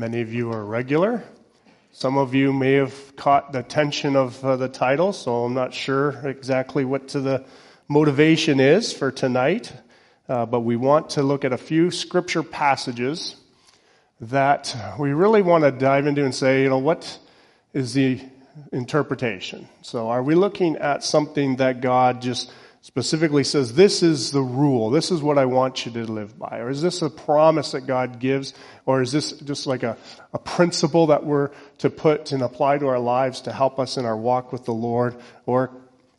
Many of you are regular. Some of you may have caught the tension of uh, the title, so I'm not sure exactly what the motivation is for tonight. Uh, but we want to look at a few scripture passages that we really want to dive into and say, you know, what is the interpretation? So, are we looking at something that God just specifically says, this is the rule, this is what I want you to live by? Or is this a promise that God gives? Or is this just like a, a principle that we're to put and apply to our lives to help us in our walk with the Lord? Or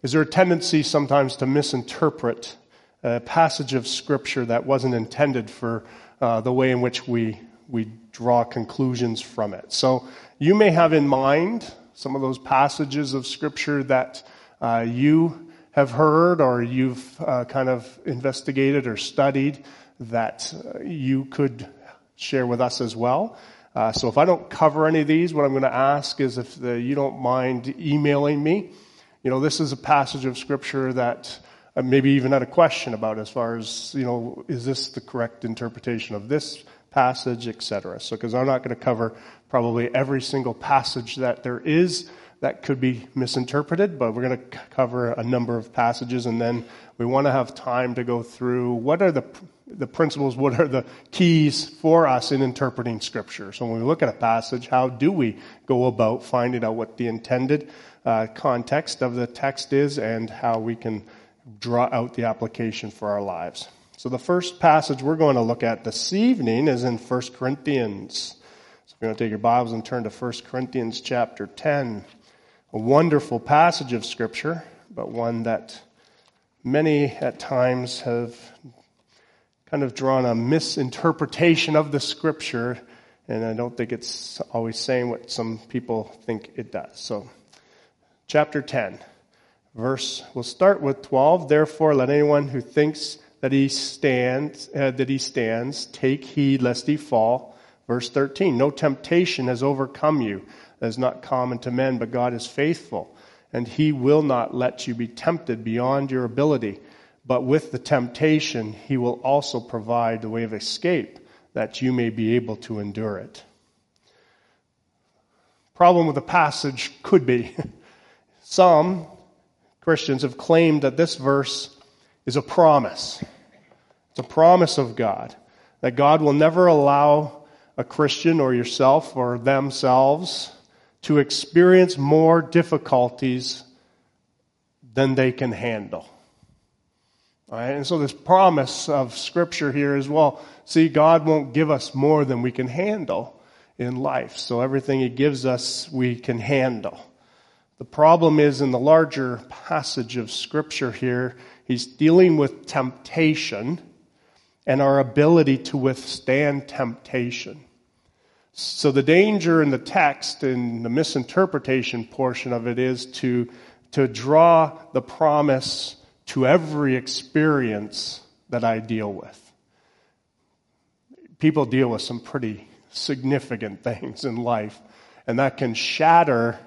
is there a tendency sometimes to misinterpret a passage of Scripture that wasn't intended for uh, the way in which we, we draw conclusions from it? So you may have in mind some of those passages of Scripture that uh, you have heard or you've uh, kind of investigated or studied that uh, you could share with us as well. Uh, so if I don't cover any of these, what I'm going to ask is if the, you don't mind emailing me. You know, this is a passage of Scripture that uh, maybe even had a question about as far as, you know, is this the correct interpretation of this passage, etc. So, because I'm not going to cover probably every single passage that there is that could be misinterpreted, but we're going to cover a number of passages and then we want to have time to go through what are the, the principles, what are the keys for us in interpreting scripture. So when we look at a passage, how do we go about finding out what the intended uh, context of the text is and how we can draw out the application for our lives. So the first passage we're going to look at this evening is in 1 Corinthians. So we're going to take your Bibles and turn to 1 Corinthians chapter 10 a wonderful passage of Scripture, but one that many at times have kind of drawn a misinterpretation of the Scripture, and I don't think it's always saying what some people think it does. So, chapter 10, verse, we'll start with 12. Therefore, let anyone who thinks that he stands, uh, that he stands, take heed lest he fall. Verse 13, no temptation has overcome you that is not common to men, but God is faithful, and he will not let you be tempted beyond your ability. But with the temptation, he will also provide the way of escape that you may be able to endure it. Problem with the passage could be some Christians have claimed that this verse is a promise. It's a promise of God that God will never allow a Christian or yourself or themselves to experience more difficulties than they can handle. And so this promise of scripture here is well, see, God won't give us more than we can handle in life. So everything he gives us, we can handle. The problem is in the larger passage of scripture here, he's dealing with temptation and our ability to withstand temptation. So the danger in the text and the misinterpretation portion of it is to, to draw the promise to every experience that I deal with. People deal with some pretty significant things in life, and that can shatter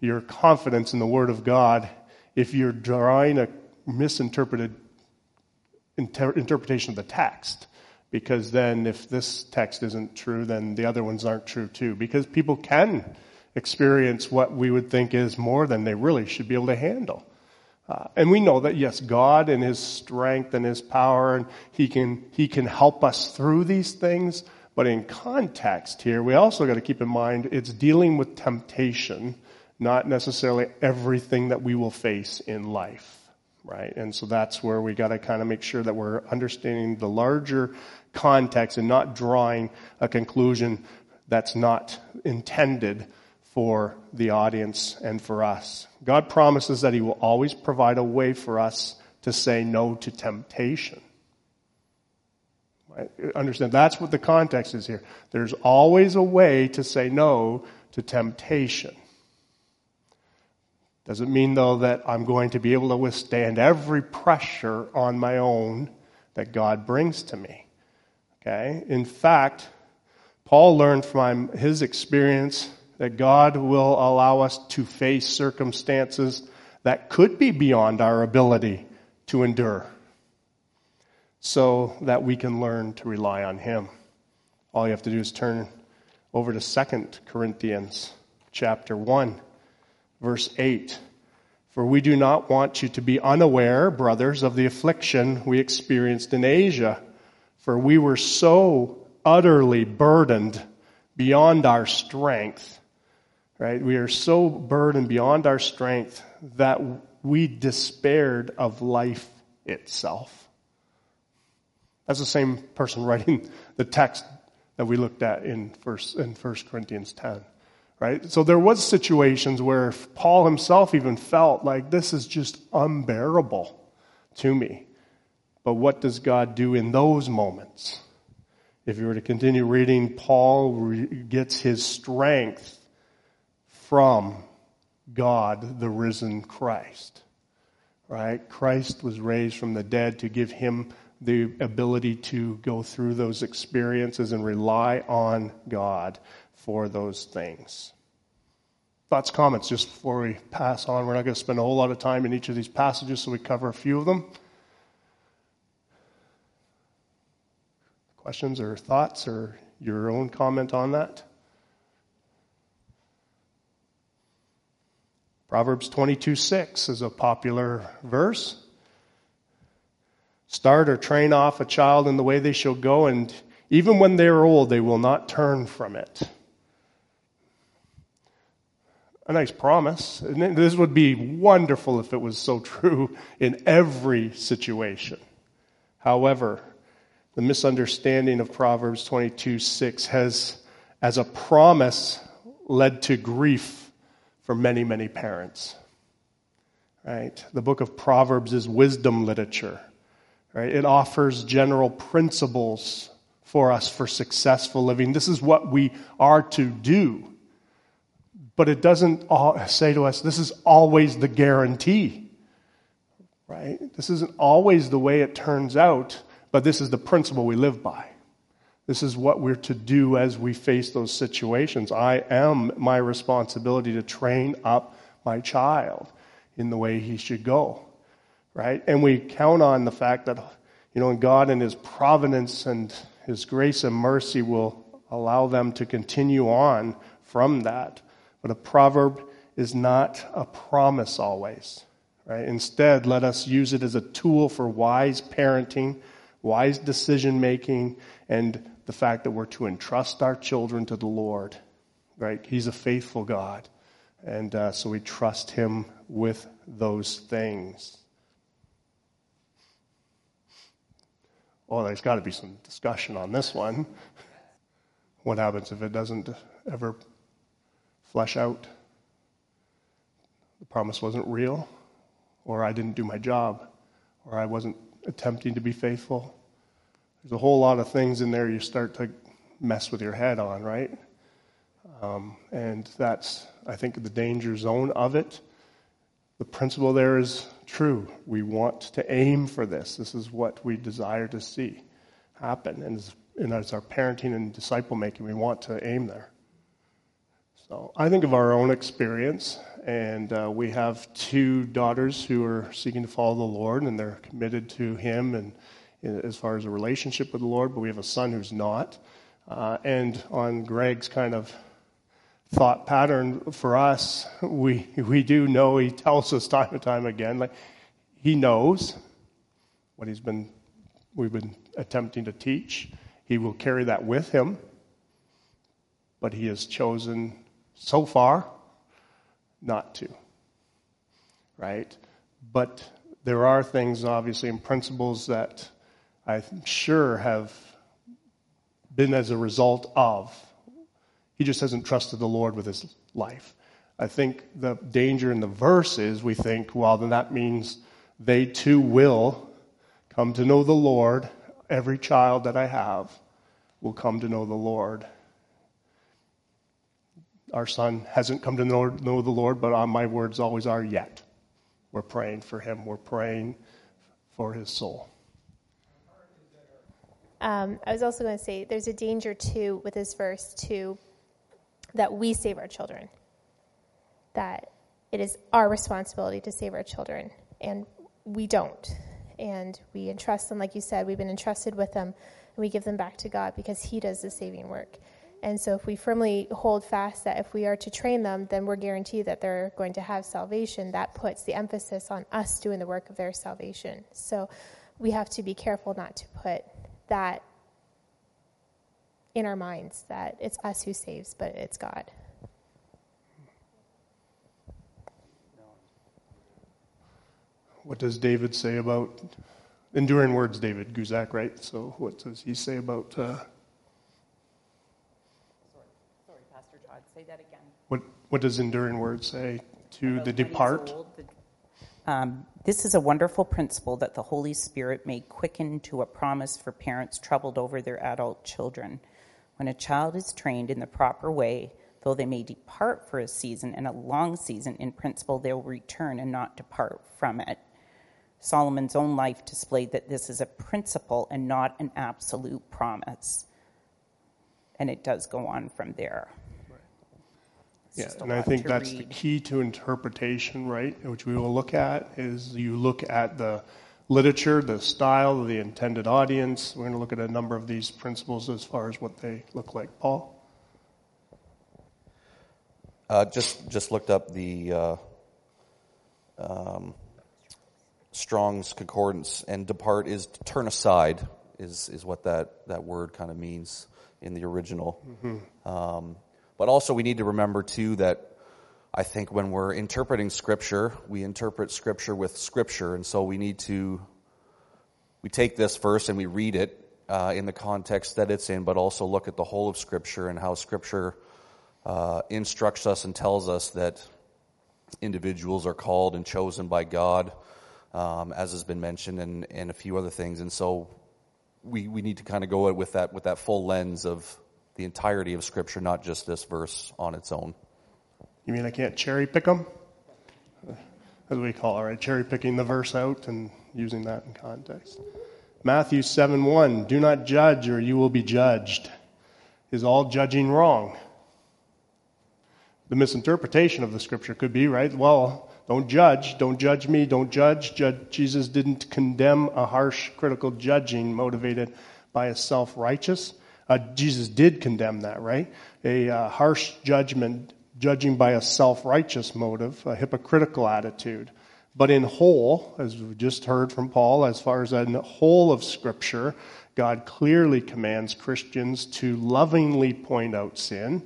your confidence in the Word of God if you're drawing a misinterpreted inter- interpretation of the text because then if this text isn't true, then the other ones aren't true too. Because people can experience what we would think is more than they really should be able to handle. Uh, and we know that yes, God and His strength and His power, and He can He can help us through these things. But in context here, we also got to keep in mind it's dealing with temptation, not necessarily everything that we will face in life right? And so that's where we got to kind of make sure that we're understanding the larger context and not drawing a conclusion that's not intended for the audience and for us. God promises that He will always provide a way for us to say no to temptation. Understand, that's what the context is here. There's always a way to say no to temptation. Doesn't mean, though, that I'm going to be able to withstand every pressure on my own that God brings to me. Okay? In fact, Paul learned from his experience that God will allow us to face circumstances that could be beyond our ability to endure so that we can learn to rely on Him. All you have to do is turn over to 2 Corinthians chapter 1, verse 8. For we do not want you to be unaware, brothers, of the affliction we experienced in Asia. For we were so utterly burdened beyond our strength, right? We are so burdened beyond our strength that we despaired of life itself. That's the same person writing the text that we looked at in first in 1 Corinthians 10 right? So there was situations where Paul himself even felt like this is just unbearable to me. But what does God do in those moments? If you were to continue reading, Paul gets his strength from God, the risen Christ. Right? Christ was raised from the dead to give him the ability to go through those experiences and rely on God for those things. Thoughts, comments, just before we pass on. We're not going to spend a whole lot of time in each of these passages, so we cover a few of them. Questions or thoughts or your own comment on that? Proverbs 22 6 is a popular verse. Start or train off a child in the way they shall go, and even when they are old, they will not turn from it a nice promise. This would be wonderful if it was so true in every situation. However, the misunderstanding of Proverbs 22 6 has, as a promise, led to grief for many, many parents. Right? The book of Proverbs is wisdom literature. Right? It offers general principles for us for successful living. This is what we are to do but it doesn't say to us, this is always the guarantee. Right? This isn't always the way it turns out, but this is the principle we live by. This is what we're to do as we face those situations. I am my responsibility to train up my child in the way he should go. Right? And we count on the fact that, you know, God in his providence and his grace and mercy will allow them to continue on from that. But a proverb is not a promise always. Right? Instead, let us use it as a tool for wise parenting, wise decision making, and the fact that we're to entrust our children to the Lord. Right? He's a faithful God. And uh, so we trust Him with those things. Oh, there's got to be some discussion on this one. What happens if it doesn't ever flesh out. The promise wasn't real, or I didn't do my job, or I wasn't attempting to be faithful. There's a whole lot of things in there you start to mess with your head on, right? Um, and that's, I think, the danger zone of it. The principle there is true. We want to aim for this. This is what we desire to see happen. And and as our parenting and disciple making, we want to aim there. So I think of our own experience, and uh, we have two daughters who are seeking to follow the Lord, and they're committed to Him, and as far as a relationship with the Lord. But we have a son who's not. Uh, and on Greg's kind of thought pattern for us, we we do know he tells us time and time again, like he knows what he's been we've been attempting to teach. He will carry that with him, but he has chosen so far, not to. Right? But there are things, obviously, and principles that I'm sure have been as a result of. He just hasn't trusted the Lord with his life. I think the danger in the verse is we think, well, then that means they too will come to know the Lord. Every child that I have will come to know the Lord our son hasn't come to know, know the Lord, but my words always are yet. We're praying for him. We're praying for his soul. Um, I was also going to say there's a danger too with this verse too that we save our children. That it is our responsibility to save our children, and we don't. And we entrust them, like you said, we've been entrusted with them, and we give them back to God because He does the saving work. And so, if we firmly hold fast that if we are to train them, then we're guaranteed that they're going to have salvation, that puts the emphasis on us doing the work of their salvation. So, we have to be careful not to put that in our minds that it's us who saves, but it's God. What does David say about enduring words, David Guzik, right? So, what does he say about. Uh, sorry, sorry, Pastor Todd, say that again. What, what does enduring words say to About the depart? old, the- Um, this is a wonderful principle that the Holy Spirit may quicken to a promise for parents troubled over their adult children. When a child is trained in the proper way, though they may depart for a season and a long season, in principle they will return and not depart from it. Solomon's own life displayed that this is a principle and not an absolute promise. And it does go on from there. It's Yeah, and I think to that's the key to interpretation, right? Which we will look at is you look at the literature, the style, the intended audience. We're going to look at a number of these principles as far as what they look like. Paul? Uh, just just looked up the uh, um, Strong's concordance, and depart is to turn aside is is what that that word kind of means in the original. Um, but also, we need to remember too that I think when we're interpreting Scripture, we interpret Scripture with Scripture, and so we need to we take this verse and we read it uh, in the context that it's in, but also look at the whole of Scripture and how Scripture uh, instructs us and tells us that individuals are called and chosen by God, um, as has been mentioned, and, and a few other things. And so we, we need to kind of go with that with that full lens of the entirety of Scripture, not just this verse on its own. You mean I can't cherry pick them? As we call it, right? Cherry picking the verse out and using that in context. Matthew 7 1, do not judge or you will be judged. Is all judging wrong? The misinterpretation of the scripture could be, right? Well, don't judge. Don't judge me. Don't judge. judge. Jesus didn't condemn a harsh, critical judging motivated by a self righteous. Uh, Jesus did condemn that, right? A uh, harsh judgment, judging by a self righteous motive, a hypocritical attitude. But in whole, as we just heard from Paul, as far as in the whole of Scripture, God clearly commands Christians to lovingly point out sin,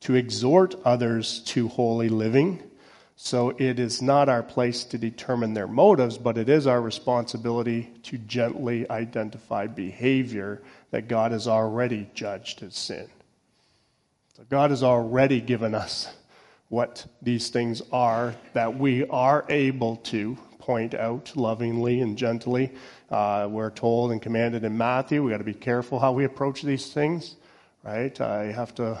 to exhort others to holy living. So it is not our place to determine their motives, but it is our responsibility to gently identify behavior that God has already judged as sin. So God has already given us what these things are that we are able to point out lovingly and gently. Uh, we're told and commanded in Matthew, we got to be careful how we approach these things, right? I have to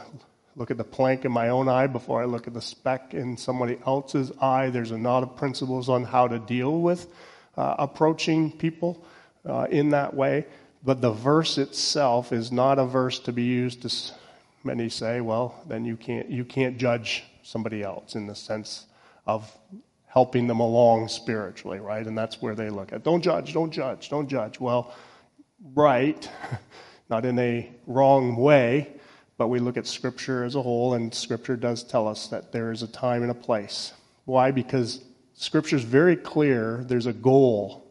look at the plank in my own eye before I look at the speck in somebody else's eye. There's a lot of principles on how to deal with uh, approaching people uh, in that way. But the verse itself is not a verse to be used to. Many say, well, then you can't you can't judge somebody else in the sense of helping them along spiritually, right? And that's where they look at. Don't judge, don't judge, don't judge. Well, right, not in a wrong way, but we look at Scripture as a whole, and Scripture does tell us that there is a time and a place. Why? Because Scripture is very clear. There's a goal,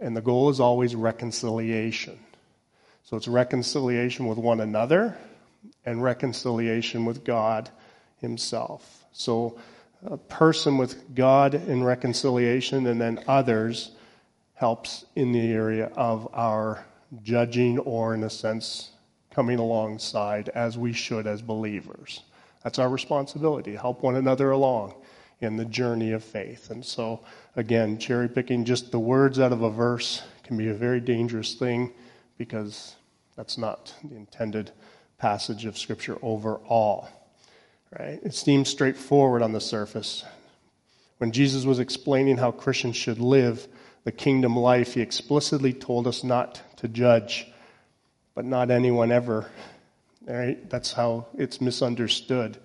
and the goal is always reconciliation. So it's reconciliation with one another and reconciliation with God Himself. So a person with God in reconciliation and then others helps in the area of our judging or, in a sense, coming alongside as we should as believers. That's our responsibility, help one another along in the journey of faith. And so, again, cherry picking just the words out of a verse can be a very dangerous thing because that's not the intended passage of Scripture overall. Right? It seems straightforward on the surface. When Jesus was explaining how Christians should live the kingdom life, he explicitly told us not to judge, but not anyone ever. That's how it's misunderstood.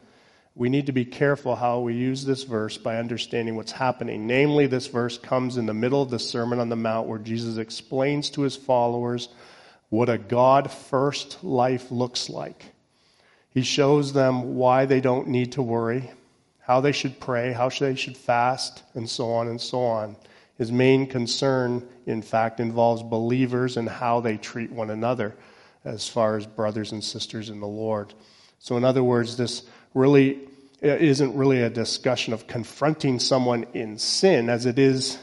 We need to be careful how we use this verse by understanding what's happening. Namely, this verse comes in the middle of the Sermon on the Mount where Jesus explains to his followers what a God first life looks like. He shows them why they don't need to worry, how they should pray, how they should fast, and so on and so on. His main concern, in fact, involves believers and how they treat one another as far as brothers and sisters in the Lord. So, in other words, this really isn't really a discussion of confronting someone in sin as it is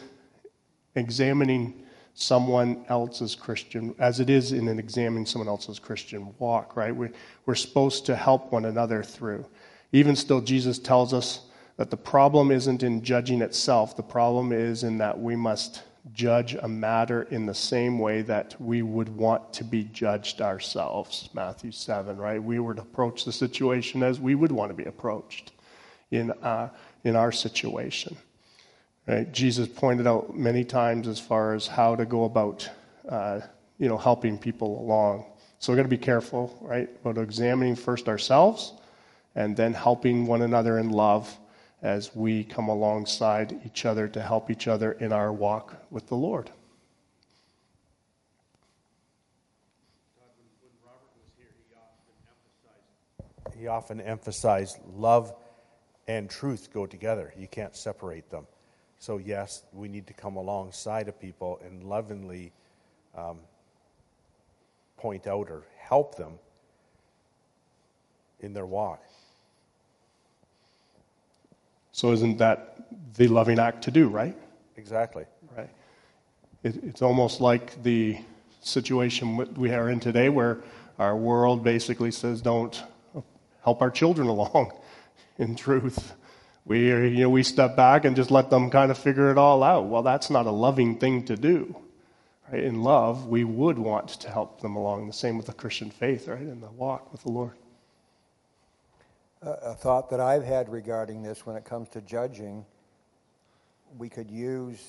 examining someone else's Christian, as it is in an examining someone else's Christian walk, right? We, we're supposed to help one another through. Even still, Jesus tells us that the problem isn't in judging itself, the problem is in that we must judge a matter in the same way that we would want to be judged ourselves. Matthew 7, right? We were to approach the situation as we would want to be approached in, uh, in our situation. Right? Jesus pointed out many times as far as how to go about, uh, you know, helping people along. So we're going to be careful, right, about examining first ourselves and then helping one another in love as we come alongside each other to help each other in our walk with the Lord. He often emphasized love and truth go together. You can't separate them. So, yes, we need to come alongside of people and lovingly um, point out or help them in their walk. So, isn't that the loving act to do, right? Exactly. Right. It, it's almost like the situation we are in today where our world basically says don't help our children along in truth. We, are, you know, we step back and just let them kind of figure it all out. Well, that's not a loving thing to do. Right? In love, we would want to help them along. The same with the Christian faith, right? In the walk with the Lord. A thought that I've had regarding this when it comes to judging, we could use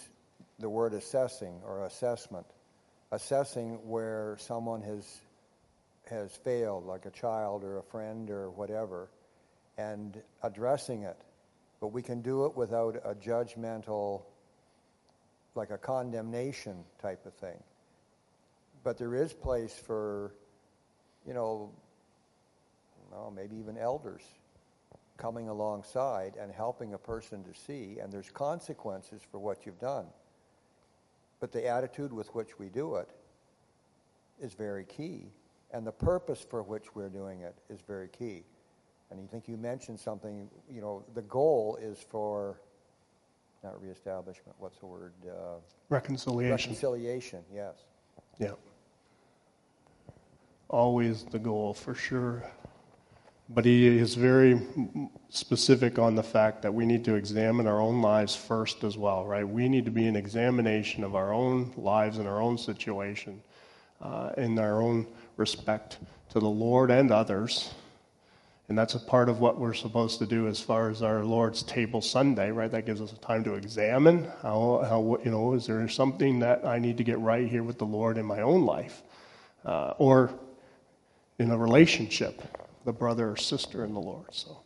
the word assessing or assessment. Assessing where someone has has failed, like a child or a friend or whatever, and addressing it but we can do it without a judgmental, like a condemnation type of thing. But there is place for, you know, well, maybe even elders coming alongside and helping a person to see, and there's consequences for what you've done. But the attitude with which we do it is very key, and the purpose for which we're doing it is very key. And I think you mentioned something, you know, the goal is for, not reestablishment, what's the word? Uh, reconciliation. Reconciliation, yes. Yeah. Always the goal, for sure. But he is very specific on the fact that we need to examine our own lives first as well, right? We need to be an examination of our own lives and our own situation uh, in our own respect to the Lord and others. And that's a part of what we're supposed to do as far as our Lord's table Sunday, right? That gives us a time to examine how, how you know, is there something that I need to get right here with the Lord in my own life? Uh, or in a relationship, the brother or sister in the Lord. So.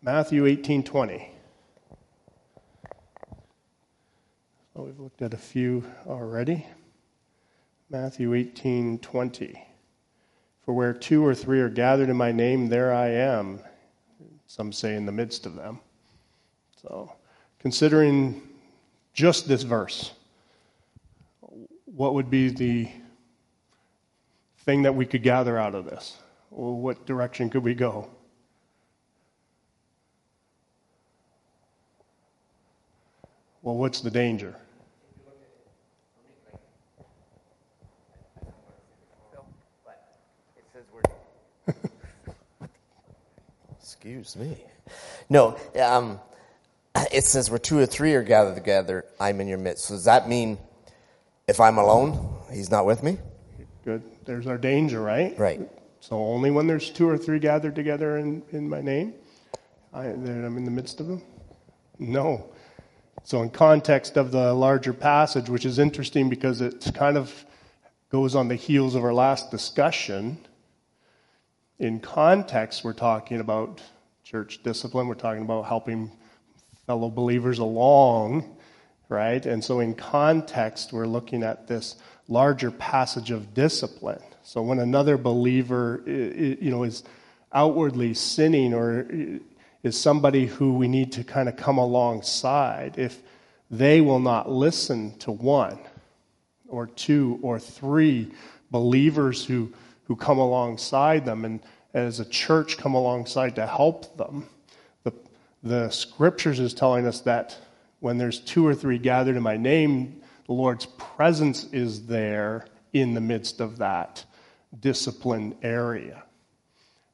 Matthew 18 20. So we've looked at a few already. Matthew 18 20. For where two or three are gathered in my name, there I am. Some say in the midst of them. So, considering just this verse, what would be the thing that we could gather out of this? Well, what direction could we go? Well, what's the danger? Excuse me. No, um, it says where two or three are gathered together, I'm in your midst. So does that mean if I'm alone, he's not with me? Good. There's our danger, right? Right. So only when there's two or three gathered together in, in my name, I, I'm in the midst of them? No. So in context of the larger passage, which is interesting because it kind of goes on the heels of our last discussion, in context, we're talking about church discipline. We're talking about helping fellow believers along right? And so, in context, we're looking at this larger passage of discipline. So, when another believer, you know, is outwardly sinning or is somebody who we need to kind of come alongside, if they will not listen to one or two or three believers who, who come alongside them and as a church come alongside to help them, the, the scriptures is telling us that when there's two or three gathered in my name, the Lord's presence is there in the midst of that discipline area.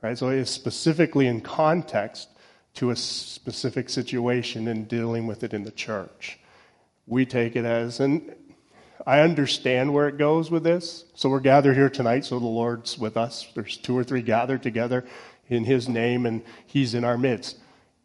Right? So it is specifically in context to a specific situation and dealing with it in the church. We take it as, and I understand where it goes with this. So we're gathered here tonight, so the Lord's with us. There's two or three gathered together in His name, and He's in our midst.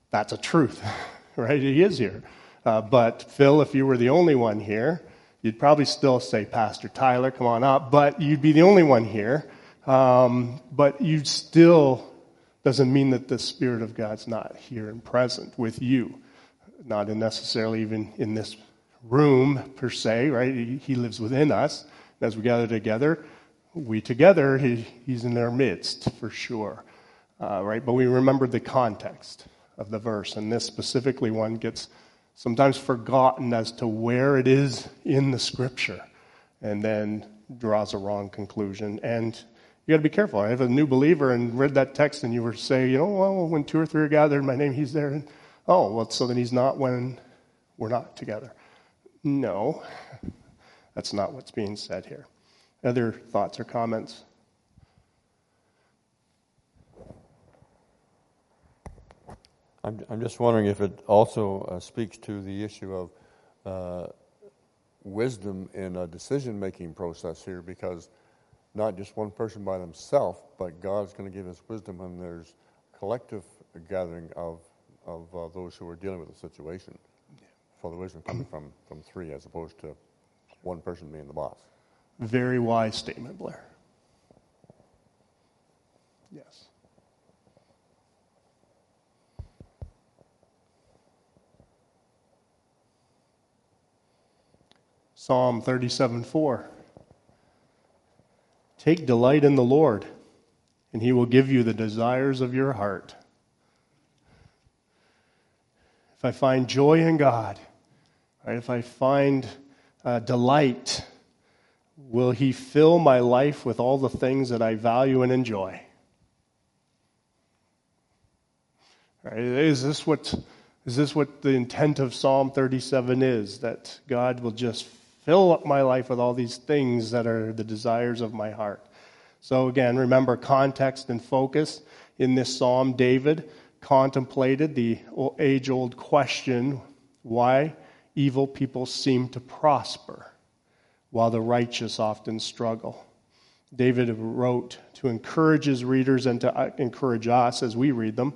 That's a truth, right? He is here. Uh, but Phil, if you were the only one here, you'd probably still say, Pastor Tyler, come on up. But you'd be the only one here. Um, but you still doesn't mean that the Spirit of God's not here and present with you, not necessarily even in this room per se, right? He, he lives within us. As we gather together, we together, he, he's in our midst for sure, uh, right? But we remember the context of the verse, and this specifically one gets sometimes forgotten as to where it is in the scripture and then draws a wrong conclusion. And you got to be careful. I have a new believer and read that text, and you were say, you know, well, when two or three are gathered my name, he's there. And, oh, well, so then he's not when we're not together. No, that's not what's being said here. Other thoughts or comments? I'm, I'm just wondering if it also uh, speaks to the issue of uh, wisdom in a decision making process here because not just one person by themselves, but God's going to give us wisdom when there's collective gathering of, of uh, those who are dealing with the situation. For the wisdom coming from, from three as opposed to one person being the boss. Very wise statement, Blair. Yes. Psalm 37 4. Take delight in the Lord, and he will give you the desires of your heart. If I find joy in God, right, if I find uh, delight, will he fill my life with all the things that I value and enjoy? Right, is this what is this what the intent of Psalm 37 is? That God will just Fill up my life with all these things that are the desires of my heart. So, again, remember context and focus. In this psalm, David contemplated the age old question why evil people seem to prosper while the righteous often struggle. David wrote to encourage his readers and to uh, encourage us as we read them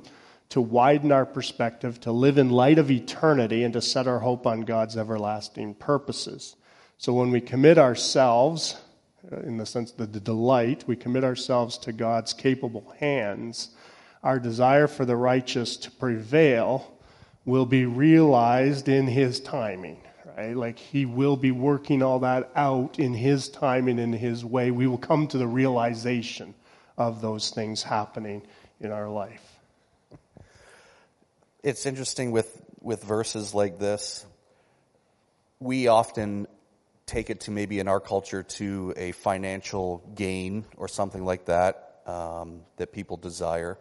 to widen our perspective, to live in light of eternity, and to set our hope on God's everlasting purposes. So when we commit ourselves, uh, in the sense that the delight, we commit ourselves to God's capable hands, our desire for the righteous to prevail will be realized in His timing, right? Like He will be working all that out in His timing, in His way. We will come to the realization of those things happening in our life. It's interesting with, with verses like this. We often take it to maybe in our culture to a financial gain or something like that um, that people desire.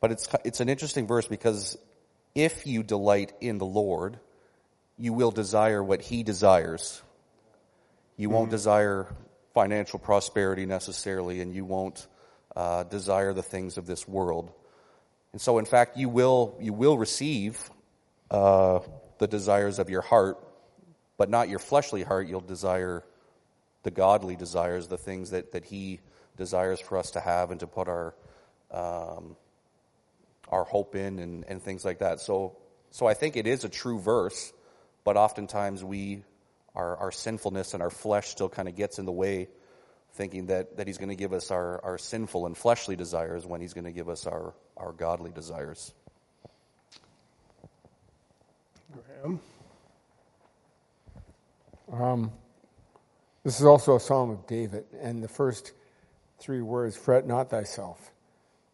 But it's it's an interesting verse because if you delight in the Lord, you will desire what He desires. You won't mm-hmm. desire financial prosperity necessarily, and you won't uh, desire the things of this world. And so, in fact, you will you will receive uh, the desires of your heart but not your fleshly heart. You'll desire the godly desires, the things that, that He desires for us to have and to put our um, our hope in and, and things like that. So, so I think it is a true verse, but oftentimes we, our, our sinfulness and our flesh still kind of gets in the way, thinking that, that He's going to give us our, our sinful and fleshly desires when He's going to give us our, our godly desires. Graham. This is also a psalm of David, and the first three words, fret not thyself,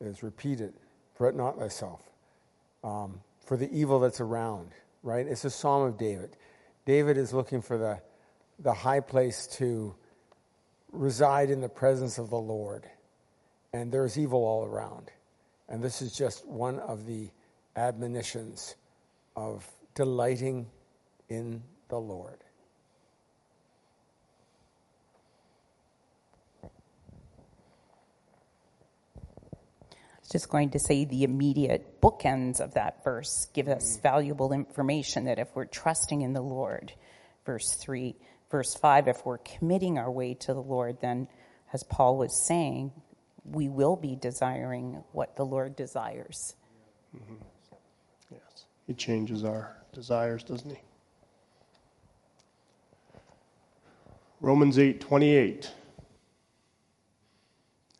is repeated. Fret not thyself um, for the evil that's around, right? It's a psalm of David. David is looking for the, the high place to reside in the presence of the Lord, and there's evil all around. And this is just one of the admonitions of delighting in the Lord. Just going to say the immediate bookends of that verse give us valuable information that if we're trusting in the Lord, verse 3, verse 5, if we're committing our way to the Lord, then as Paul was saying, we will be desiring what the Lord desires. Mm-hmm. Yes. He changes our desires, doesn't he? Romans 8 28.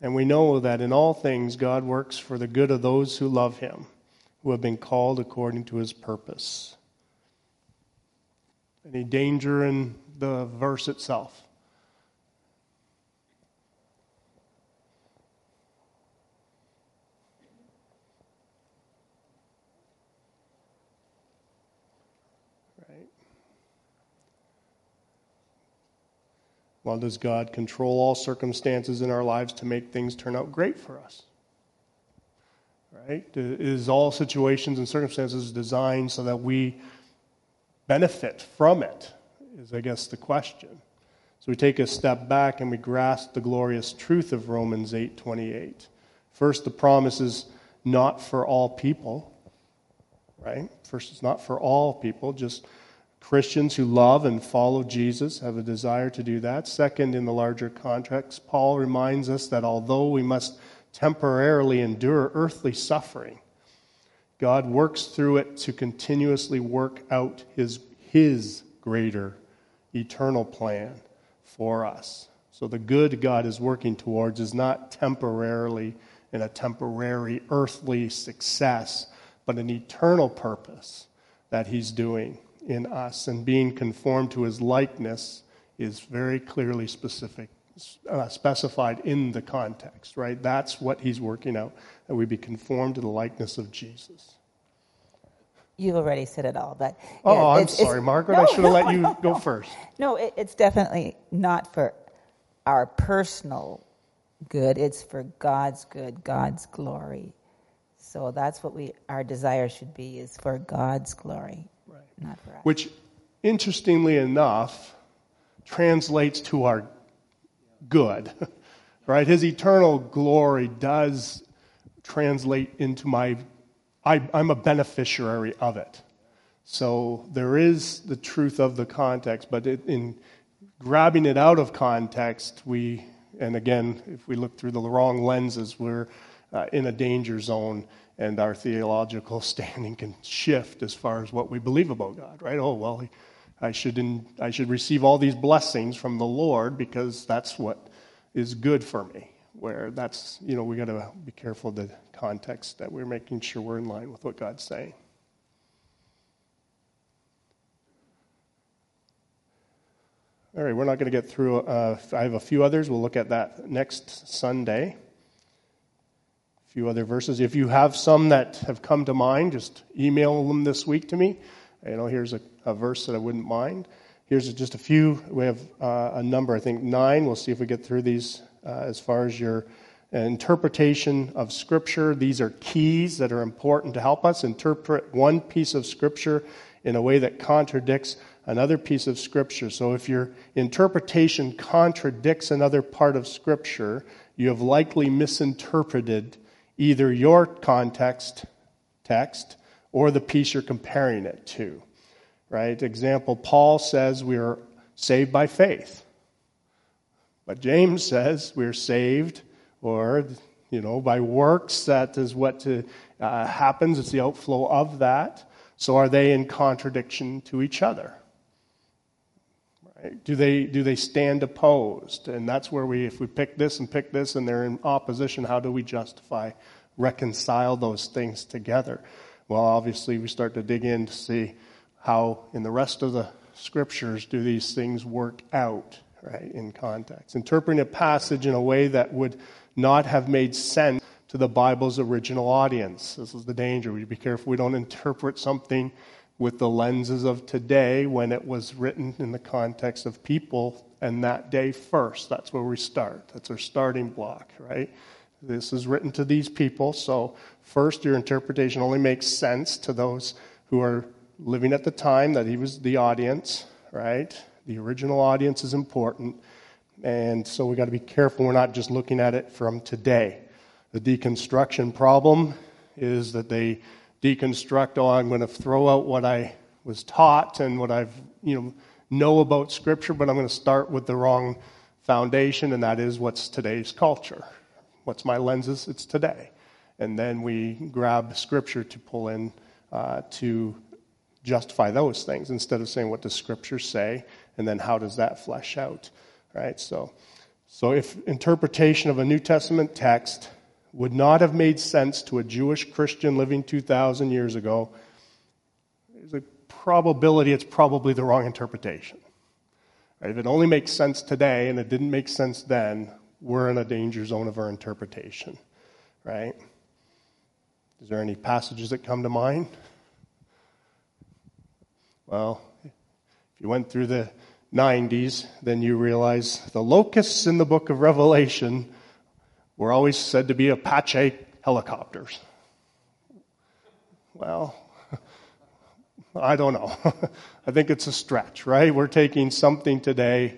And we know that in all things God works for the good of those who love him, who have been called according to his purpose. Any danger in the verse itself? Well, does God control all circumstances in our lives to make things turn out great for us? Right? Is all situations and circumstances designed so that we benefit from it? Is, I guess, the question. So we take a step back and we grasp the glorious truth of Romans 8:28. First, the promise is not for all people, right? First, it's not for all people, just Christians who love and follow Jesus have a desire to do that. Second, in the larger context, Paul reminds us that although we must temporarily endure earthly suffering, God works through it to continuously work out his, his greater eternal plan for us. So the good God is working towards is not temporarily in a temporary earthly success, but an eternal purpose that he's doing in us, and being conformed to his likeness is very clearly specific, uh, specified in the context, right? That's what he's working out, that we be conformed to the likeness of Jesus. You've already said it all, but oh, yeah, I'm sorry, Margaret. No, I should have no, let you no, go first. No, it, it's definitely not for our personal good. It's for God's good, God's glory. So that's what we our desire should be is for God's glory. Not for us. Which, interestingly enough, translates to our good, right? His eternal glory does translate into my, I, I'm a beneficiary of it. So there is the truth of the context, but it, in grabbing it out of context, we, and again, if we look through the wrong lenses, we're uh, in a danger zone and our theological standing can shift as far as what we believe about God, right? Oh, well, I should, in, I should receive all these blessings from the Lord because that's what is good for me. Where that's, you know, we got to be careful the context that we're making sure we're in line with what God's saying. All right, we're not going to get through. Uh, I have a few others. We'll look at that next Sunday few other verses. If you have some that have come to mind, just email them this week to me. You know, here's a, a verse that I wouldn't mind. Here's just a few. We have uh, a number, I think nine. We'll see if we get through these uh, as far as your interpretation of Scripture. These are keys that are important to help us interpret one piece of Scripture in a way that contradicts another piece of Scripture. So if your interpretation contradicts another part of Scripture, you have likely misinterpreted either your context text or the piece you're comparing it to. Right? Example, Paul says we are saved by faith. But James says we're saved or you know by works that is what to, uh, happens it's the outflow of that so are they in contradiction to each other? Do they do they stand opposed and that's where we if we pick this and pick this and they're in opposition how do we justify reconcile those things together? Well, obviously, we start to dig in to see how, in the rest of the scriptures do these things work out, right, in context. Interpreting a passage in a way that would not have made sense to the Bible's original audience. This is the danger. We be careful we don't interpret something with the lenses of today when it was written in the context of people and that day first. That's where we start. That's our starting block, right? This is written to these people, so first your interpretation only makes sense to those who are living at the time that he was the audience, right? The original audience is important. And so we got to be careful we're not just looking at it from today. The deconstruction problem is that they deconstruct, oh, I'm going to throw out what I was taught and what I've, you know, know about Scripture, but I'm going to start with the wrong foundation, and that is what's today's culture. What's my lenses? It's today. And then we grab Scripture to pull in uh, to justify those things instead of saying what does Scripture say, and then how does that flesh out, right? So, so if interpretation of a New Testament text would not have made sense to a Jewish Christian living 2,000 years ago, there's a probability it's probably the wrong interpretation. If it only makes sense today and it didn't make sense then, we're in a danger zone of our interpretation, right? Is there any passages that come to mind? Well, if you went through the 90s, then you realize the locusts in the book of Revelation were always said to be Apache helicopters. Well, I don't know. I think it's a stretch, right? We're taking something today,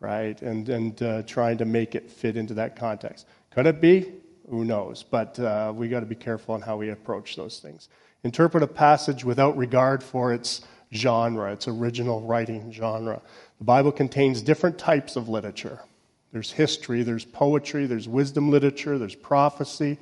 right, and, and uh, trying to make it fit into that context. Could it be? Who knows? But uh, we got to be careful on how we approach those things. Interpret a passage without regard for its genre, its original writing genre. The Bible contains different types of literature. There's history, there's poetry, there's wisdom literature, there's prophecy.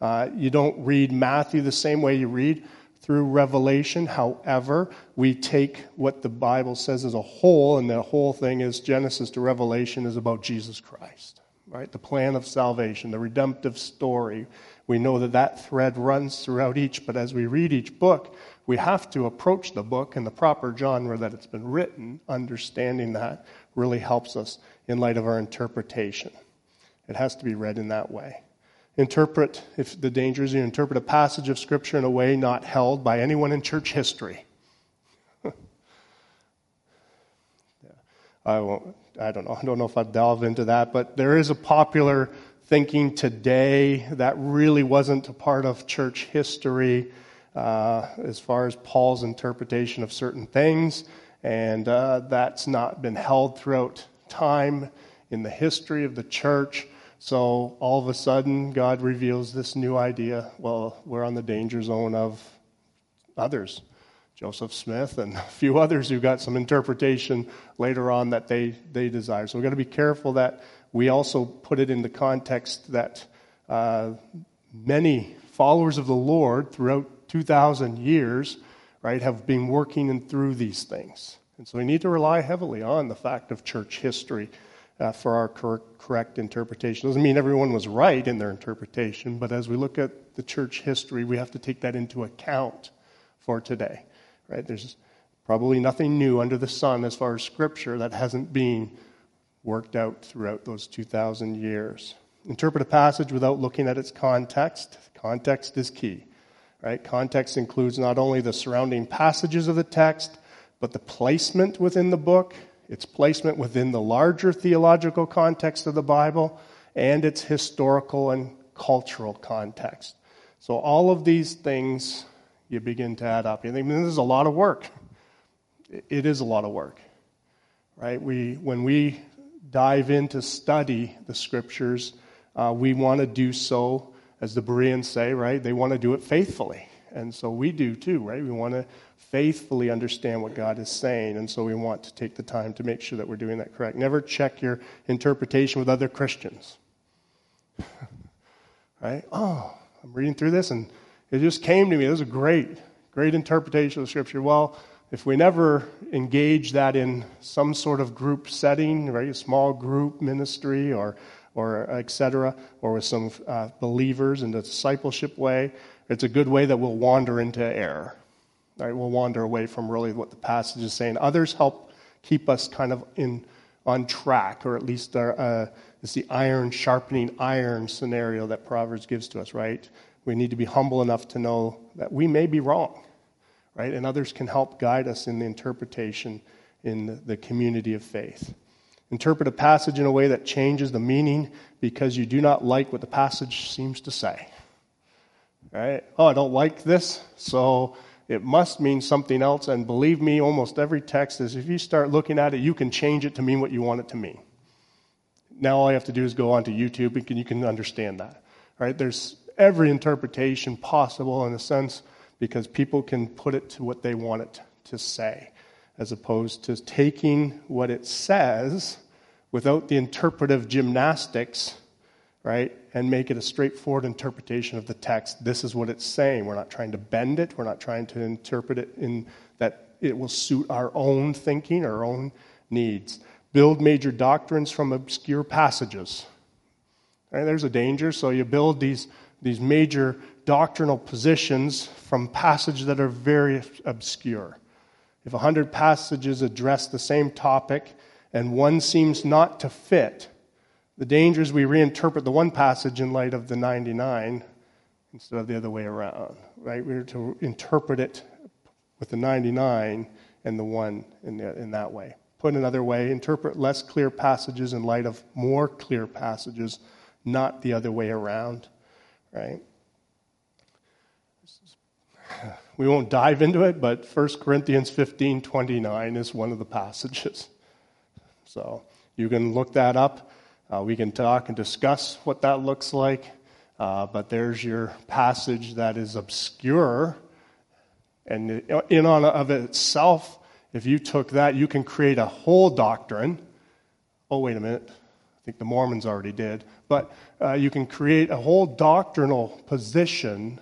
Uh, you don't read Matthew the same way you read through Revelation. However, we take what the Bible says as a whole, and the whole thing is Genesis to Revelation is about Jesus Christ, right? The plan of salvation, the redemptive story. We know that that thread runs throughout each, but as we read each book, we have to approach the book in the proper genre that it's been written. Understanding that really helps us in light of our interpretation. It has to be read in that way. Interpret, if the danger is you interpret a passage of Scripture in a way not held by anyone in church history. I won't, I don't know. I don't know if I'd delve into that, but there is a popular thinking today that really wasn't a part of church history uh, as far as Paul's interpretation of certain things, and uh, that's not been held throughout time in the history of the church. So all of a sudden, God reveals this new idea. Well, we're on the danger zone of others. Joseph Smith and a few others who got some interpretation later on that they, they desire. So we've got to be careful that we also put it in the context that uh, many followers of the Lord throughout 2,000 years, right, have been working and through these things. And so we need to rely heavily on the fact of church history uh, for our cor- correct interpretation. Doesn't mean everyone was right in their interpretation, but as we look at the church history, we have to take that into account for today. Right? There's probably nothing new under the sun as far as scripture that hasn't been worked out throughout those 2,000 years. Interpret a passage without looking at its context. Context is key. Right? Context includes not only the surrounding passages of the text, but the placement within the book, its placement within the larger theological context of the Bible, and its historical and cultural context. So, all of these things you begin to add up. You think, this is a lot of work. It is a lot of work, right? We, when we dive in to study the scriptures, uh, we want to do so, as the Bereans say, right? They want to do it faithfully. And so we do too, right? We want to faithfully understand what God is saying. And so we want to take the time to make sure that we're doing that correct. Never check your interpretation with other Christians. right? Oh, I'm reading through this and it just came to me. It was a great, great interpretation of Scripture. Well, if we never engage that in some sort of group setting, right, a small group ministry or, or et cetera, or with some uh, believers in the discipleship way, it's a good way that we'll wander into error Right? We'll wander away from really what the passage is saying. Others help keep us kind of in on track, or at least our, uh, it's the iron sharpening iron scenario that Proverbs gives to us, right? We need to be humble enough to know that we may be wrong, right? And others can help guide us in the interpretation in the community of faith. Interpret a passage in a way that changes the meaning because you do not like what the passage seems to say. Right? Oh, I don't like this, so it must mean something else. And believe me, almost every text is if you start looking at it, you can change it to mean what you want it to mean. Now all you have to do is go onto YouTube and you can understand that. Right? There's every interpretation possible in a sense because people can put it to what they want it to say, as opposed to taking what it says without the interpretive gymnastics, right, and make it a straightforward interpretation of the text. This is what it's saying. We're not trying to bend it, we're not trying to interpret it in that it will suit our own thinking, our own needs. Build major doctrines from obscure passages. Right, there's a danger. So you build these, these major doctrinal positions from passages that are very obscure. If a hundred passages address the same topic and one seems not to fit, the danger is we reinterpret the one passage in light of the 99 instead of the other way around, right? We're to interpret it with the 99 and the one in, the, in that way. Put another way, interpret less clear passages in light of more clear passages, not the other way around, right? We won't dive into it, but 1 Corinthians 15 29 is one of the passages. So you can look that up. Uh, we can talk and discuss what that looks like. Uh, but there's your passage that is obscure. And in on of itself, if you took that, you can create a whole doctrine. Oh, wait a minute. I think the Mormons already did. But uh, you can create a whole doctrinal position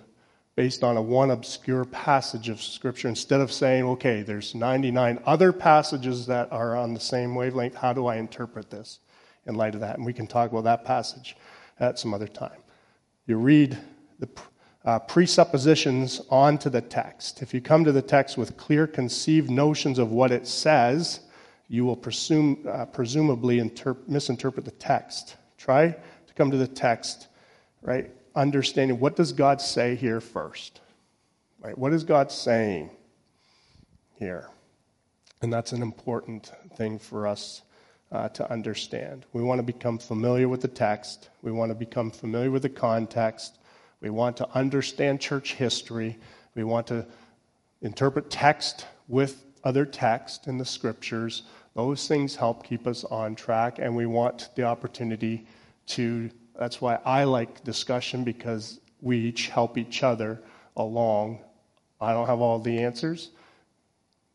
based on a one obscure passage of Scripture instead of saying, okay, there's 99 other passages that are on the same wavelength. How do I interpret this in light of that? And we can talk about that passage at some other time. You read the uh, presuppositions onto the text. If you come to the text with clear conceived notions of what it says, you will presume, uh, presumably interp- misinterpret the text. Try to come to the text, right? Understanding what does God say here first? Right? What is God saying here? And that's an important thing for us uh, to understand. We want to become familiar with the text. We want to become familiar with the context. We want to understand church history. We want to interpret text with other text in the scriptures. Those things help keep us on track, and we want the opportunity to that's why I like discussion because we each help each other along. I don't have all the answers.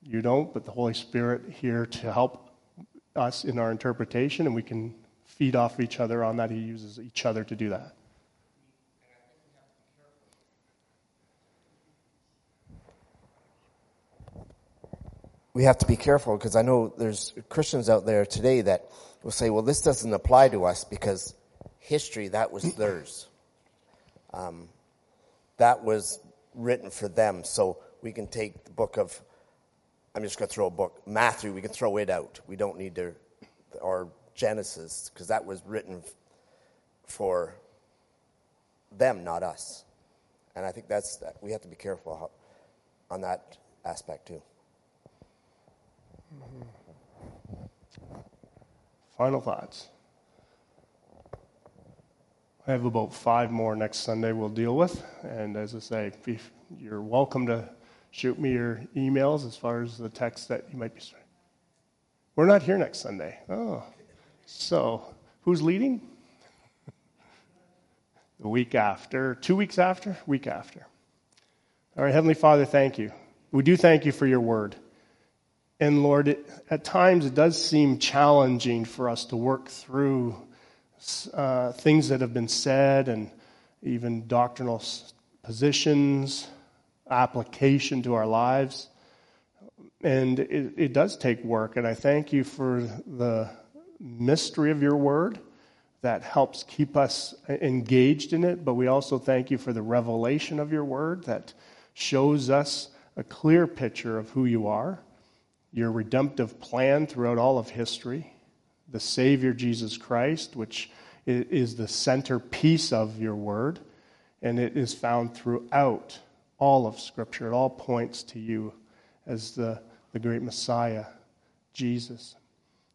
You don't, but the Holy Spirit here to help us in our interpretation, and we can feed off each other on that. He uses each other to do that. We have to be careful because I know there's Christians out there today that will say, well, this doesn't apply to us because history, that was theirs. Um, that was written for them. So we can take the book of, I'm just going to throw a book, Matthew, we can throw it out. We don't need to, or Genesis, because that was written for them, not us. And I think that's, we have to be careful on that aspect too. Final thoughts. I have about five more next Sunday we'll deal with. And as I say, you're welcome to shoot me your emails as far as the text that you might be. We're not here next Sunday. Oh. So, who's leading? the week after, two weeks after, week after. All right, Heavenly Father, thank you. We do thank you for your word. And Lord, it, at times it does seem challenging for us to work through uh, things that have been said and even doctrinal positions, application to our lives. And it, it does take work. And I thank you for the mystery of your word that helps keep us engaged in it. But we also thank you for the revelation of your word that shows us a clear picture of who you are, your redemptive plan throughout all of history, the Savior Jesus Christ, which is the centerpiece of your word, and it is found throughout all of Scripture. It all points to you as the, the great Messiah, Jesus.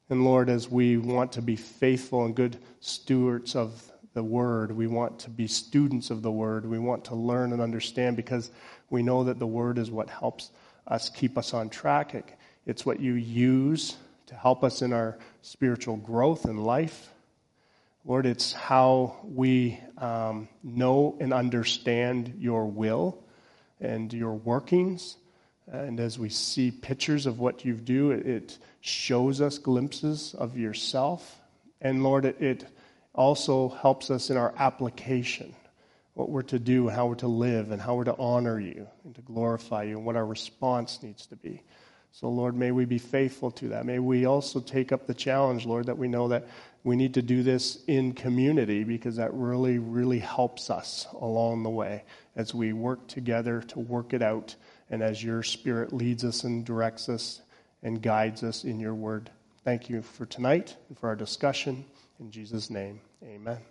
And Lord, as we want to be faithful and good stewards of the Word, we want to be students of the Word, we want to learn and understand because we know that the Word is what helps us keep us on track. It's what you use to help us in our spiritual growth and life. Lord, it's how we um, know and understand your will and your workings. And as we see pictures of what you do, it, shows us glimpses of yourself. And Lord, it also helps us in our application what we're to do, how we're to live, and how we're to honor you and to glorify you, and what our response needs to be. So, Lord, may we be faithful to that. May we also take up the challenge, Lord, that we know that we need to do this in community because that really, really helps us along the way as we work together to work it out and as your Spirit leads us and directs us and guides us in your word. Thank you for tonight and for our discussion. In Jesus' name, amen.